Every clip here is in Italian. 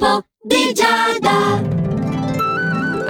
L'oroscopo di Giada.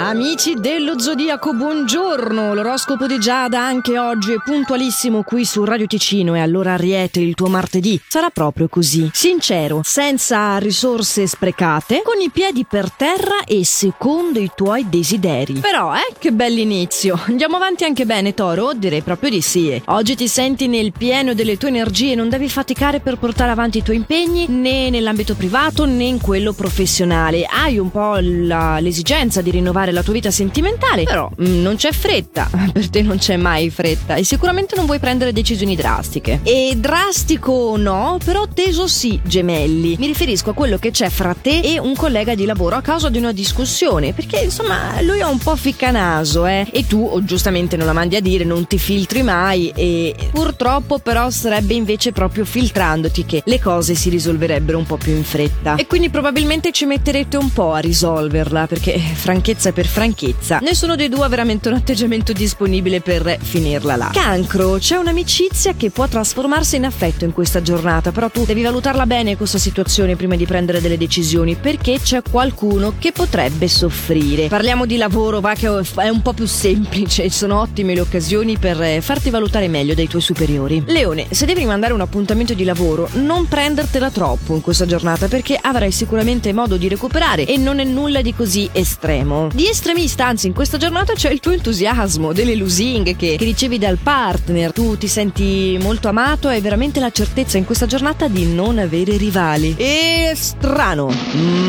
Amici dello Zodiaco, buongiorno! L'oroscopo di Giada anche oggi è puntualissimo qui su Radio Ticino e allora Ariete, il tuo martedì sarà proprio così. Sincero, senza risorse sprecate, con i piedi per terra e secondo i tuoi desideri. Però, eh, che bell'inizio! Andiamo avanti anche bene, Toro? Direi proprio di sì. Oggi ti senti nel pieno delle tue energie, non devi faticare per portare avanti i tuoi impegni né nell'ambito privato né in quello professionale. Hai un po' l'esigenza di rinnovare la tua vita sentimentale, però mm, non c'è fretta, per te non c'è mai fretta e sicuramente non vuoi prendere decisioni drastiche. E drastico no, però teso sì, gemelli. Mi riferisco a quello che c'è fra te e un collega di lavoro a causa di una discussione, perché insomma lui è un po' ficcanaso, eh, e tu o giustamente non la mandi a dire, non ti filtri mai e purtroppo però sarebbe invece proprio filtrandoti che le cose si risolverebbero un po' più in fretta. E quindi probabilmente ci metterete un po' a risolverla, perché franchezza per franchezza, nessuno dei due ha veramente un atteggiamento disponibile per finirla là. Cancro, c'è un'amicizia che può trasformarsi in affetto in questa giornata, però tu devi valutarla bene questa situazione prima di prendere delle decisioni, perché c'è qualcuno che potrebbe soffrire. Parliamo di lavoro, va che è un po' più semplice, sono ottime le occasioni per eh, farti valutare meglio dai tuoi superiori. Leone, se devi rimandare un appuntamento di lavoro, non prendertela troppo in questa giornata perché avrai sicuramente modo di recuperare e non è nulla di così estremo. Di estremista, anzi, in questa giornata c'è il tuo entusiasmo, delle lusinghe che, che ricevi dal partner, tu ti senti molto amato e hai veramente la certezza in questa giornata di non avere rivali. E strano,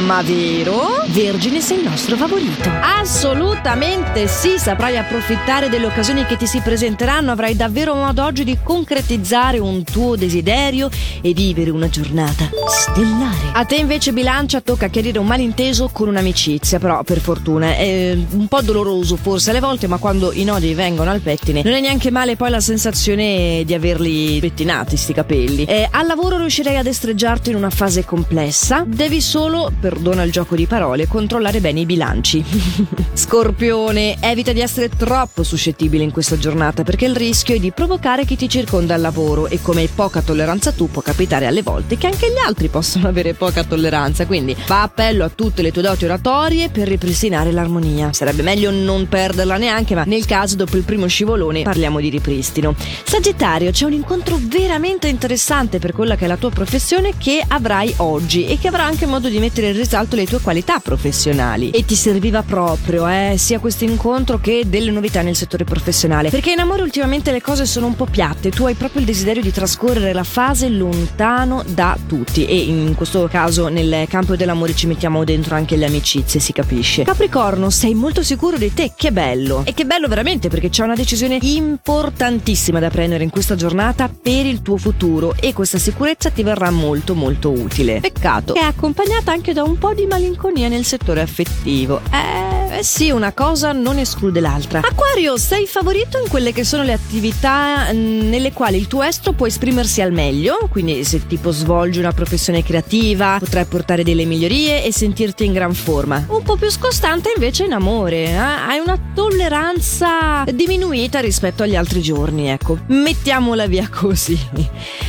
ma vero? Vergine sei il nostro favorito. Assolutamente sì, saprai approfittare delle occasioni che ti si presenteranno, avrai davvero modo oggi di concretizzare un tuo desiderio e vivere una giornata stellare. A te invece bilancia tocca chiarire un malinteso con un'amicizia, però per fortuna è un po' doloroso forse alle volte, ma quando i nodi vengono al pettine non è neanche male poi la sensazione di averli pettinati sti capelli. Eh, al lavoro riuscirei a destreggiarti in una fase complessa, devi solo, perdona il gioco di parole, controllare bene i bilanci. Scorpione, evita di essere troppo suscettibile in questa giornata perché il rischio è di provocare chi ti circonda al lavoro e come hai poca tolleranza tu può capitare alle volte che anche gli altri possono avere poca tolleranza, quindi fa appello a tutte le tue doti oratorie per ripristinare l'armonia. Sarebbe meglio non perderla neanche, ma nel caso dopo il primo scivolone parliamo di ripristino. Sagittario, c'è un incontro veramente interessante per quella che è la tua professione che avrai oggi e che avrà anche modo di mettere in risalto le tue qualità professionali. E ti serviva proprio, eh, sia questo incontro che delle novità nel settore professionale. Perché in amore ultimamente le cose sono un po' piatte, tu hai proprio il desiderio di trascorrere la fase lontano da tutti e in questo caso nel campo dell'amore ci mettiamo dentro anche le amicizie, si capisce. Capricorno, sei molto sicuro di te, che bello. E che bello veramente perché c'è una decisione importantissima da prendere in questa giornata per il tuo futuro e questa sicurezza ti verrà molto molto utile. Peccato che è accompagnata anche da un po' di malinconia nel settore affettivo. Eh, eh sì, una cosa non esclude l'altra. Aquario, sei favorito in quelle che sono le attività mm, nelle quali il tuo estro può esprimersi al meglio, quindi se tipo svolgi una professione creativa potrai portare delle migliorie e sentirti in gran forma. Un po' più scostante invece in amore, eh? hai una tolleranza diminuita rispetto agli altri giorni, ecco. Mettiamola via così.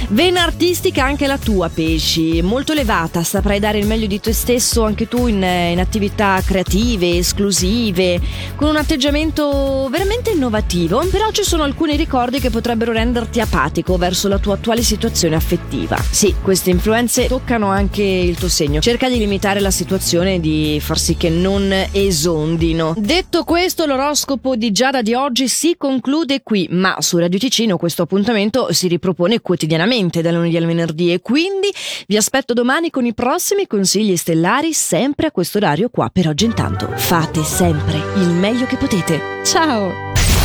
Vena artistica anche la tua, pesci, molto elevata, saprai dare il meglio di te stesso anche tu in, in attività creative, esclusive, con un atteggiamento veramente innovativo, però ci sono alcuni ricordi che potrebbero renderti apatico verso la tua attuale situazione affettiva. Sì, queste influenze toccano anche il tuo segno. Cerca di limitare la situazione e di far sì che non esondino. Detto questo, l'oroscopo di Giada di oggi si conclude qui, ma su Radio Ticino questo appuntamento si ripropone quotidianamente dal lunedì al venerdì e quindi vi aspetto domani con i prossimi consigli stellari sempre a questo orario qua. Per oggi intanto fate sempre il meglio che potete. Ciao!